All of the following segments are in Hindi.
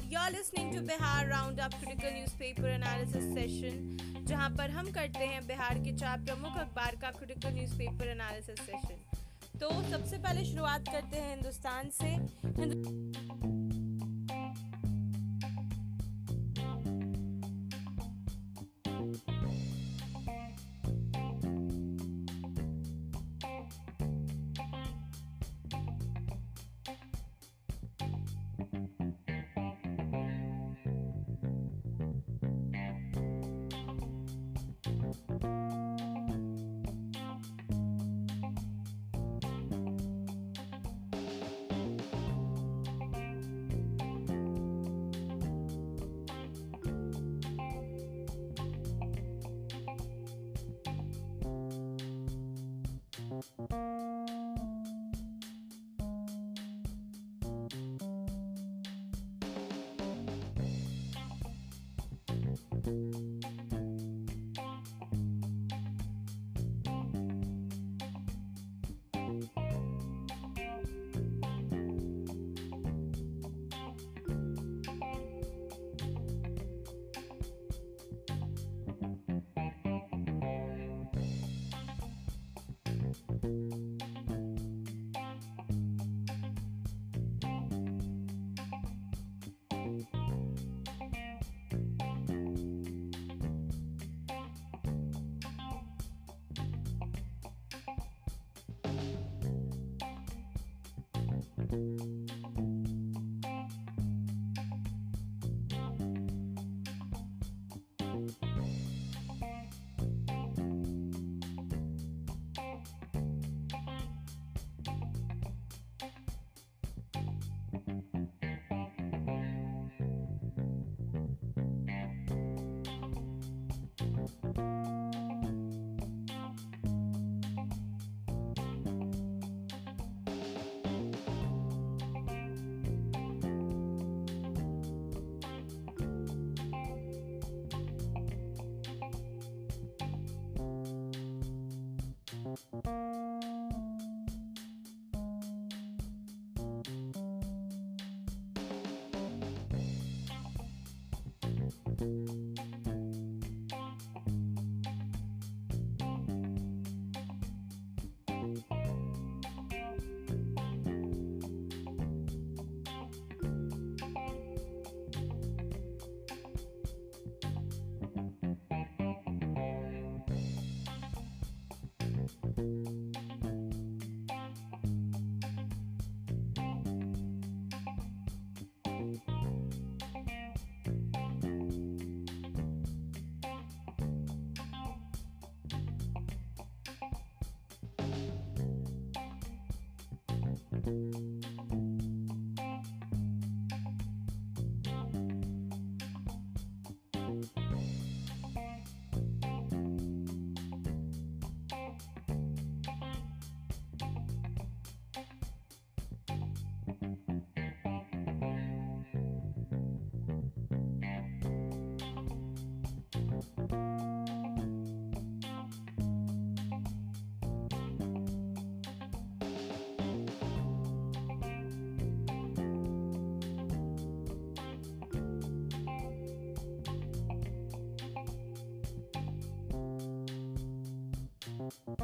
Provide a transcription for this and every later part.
नमस्कार are listening to Bihar round up critical newspaper analysis session जहाँ पर हम करते हैं बिहार के चार प्रमुख अखबार का क्रिटिकल न्यूज़पेपर एनालिसिस सेशन तो सबसे पहले शुरुआत करते हैं हिंदुस्तान से। Hindu... thank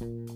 you